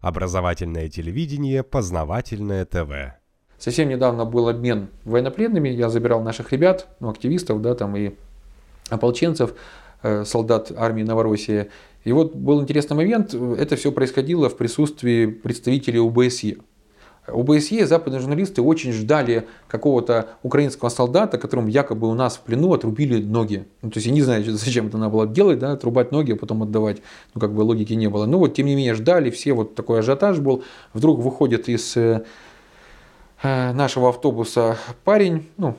Образовательное телевидение, познавательное ТВ. Совсем недавно был обмен военнопленными. Я забирал наших ребят, ну, активистов, да, там и ополченцев, э, солдат армии Новороссии. И вот был интересный момент. Это все происходило в присутствии представителей УБСЕ. ОБСЕ западные журналисты очень ждали какого-то украинского солдата, которому якобы у нас в плену отрубили ноги. Ну, то есть я не знаю, зачем это надо было делать, да, отрубать ноги, а потом отдавать. Ну, как бы логики не было. Ну, вот, тем не менее, ждали, все, вот такой ажиотаж был. Вдруг выходит из э, э нашего автобуса парень, ну,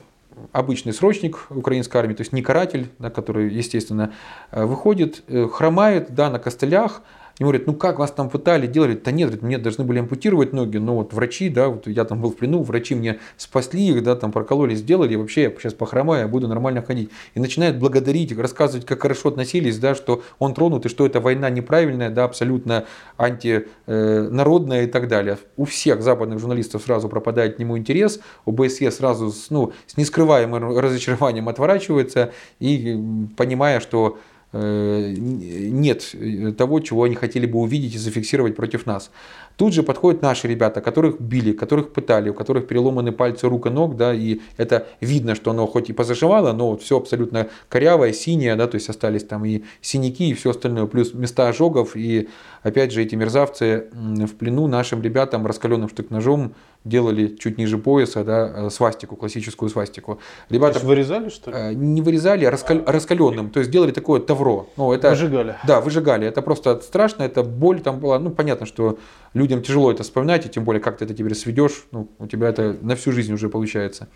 обычный срочник украинской армии, то есть не каратель, да, который, естественно, э, выходит, хромает, да, на костылях, и говорят, ну как вас там пытали, делали? Да нет, мне должны были ампутировать ноги, но вот врачи, да, вот я там был в плену, врачи мне спасли их, да, там прокололи, сделали, и вообще я сейчас похромаю, я буду нормально ходить. И начинает благодарить, рассказывать, как хорошо относились, да, что он тронут, и что эта война неправильная, да, абсолютно антинародная и так далее. У всех западных журналистов сразу пропадает к нему интерес, ОБСЕ сразу ну, с нескрываемым разочарованием отворачивается и понимая, что Э, нет того, чего они хотели бы увидеть и зафиксировать против нас. Тут же подходят наши ребята, которых били, которых пытали, у которых переломаны пальцы рук и ног, да, и это видно, что оно хоть и позаживало, но все абсолютно корявое, синее, да, то есть остались там и синяки, и все остальное, плюс места ожогов, и опять же эти мерзавцы в плену нашим ребятам раскаленным штык-ножом делали чуть ниже пояса, да, э, свастику, классическую свастику. Ребята, то есть вырезали, что ли? Э, не вырезали, а раскаль, раскаленным, то есть делали такое тавро. Ну, это, выжигали. Да, выжигали. Это просто страшно, это боль там была, ну, понятно, что людям тяжело это вспоминать, и тем более, как ты это теперь сведешь, ну, у тебя это на всю жизнь уже получается.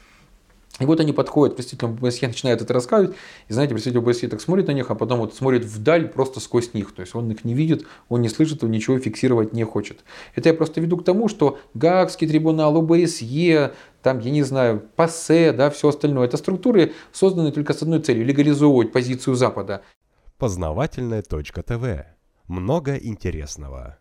И вот они подходят, представитель ОБСЕ начинают это рассказывать, и знаете, представитель ОБСЕ так смотрит на них, а потом вот смотрит вдаль просто сквозь них. То есть он их не видит, он не слышит, он ничего фиксировать не хочет. Это я просто веду к тому, что Гаагский трибунал, ОБСЕ, там, я не знаю, ПАСЕ, да, все остальное, это структуры, созданы только с одной целью – легализовывать позицию Запада. Познавательная точка ТВ. Много интересного.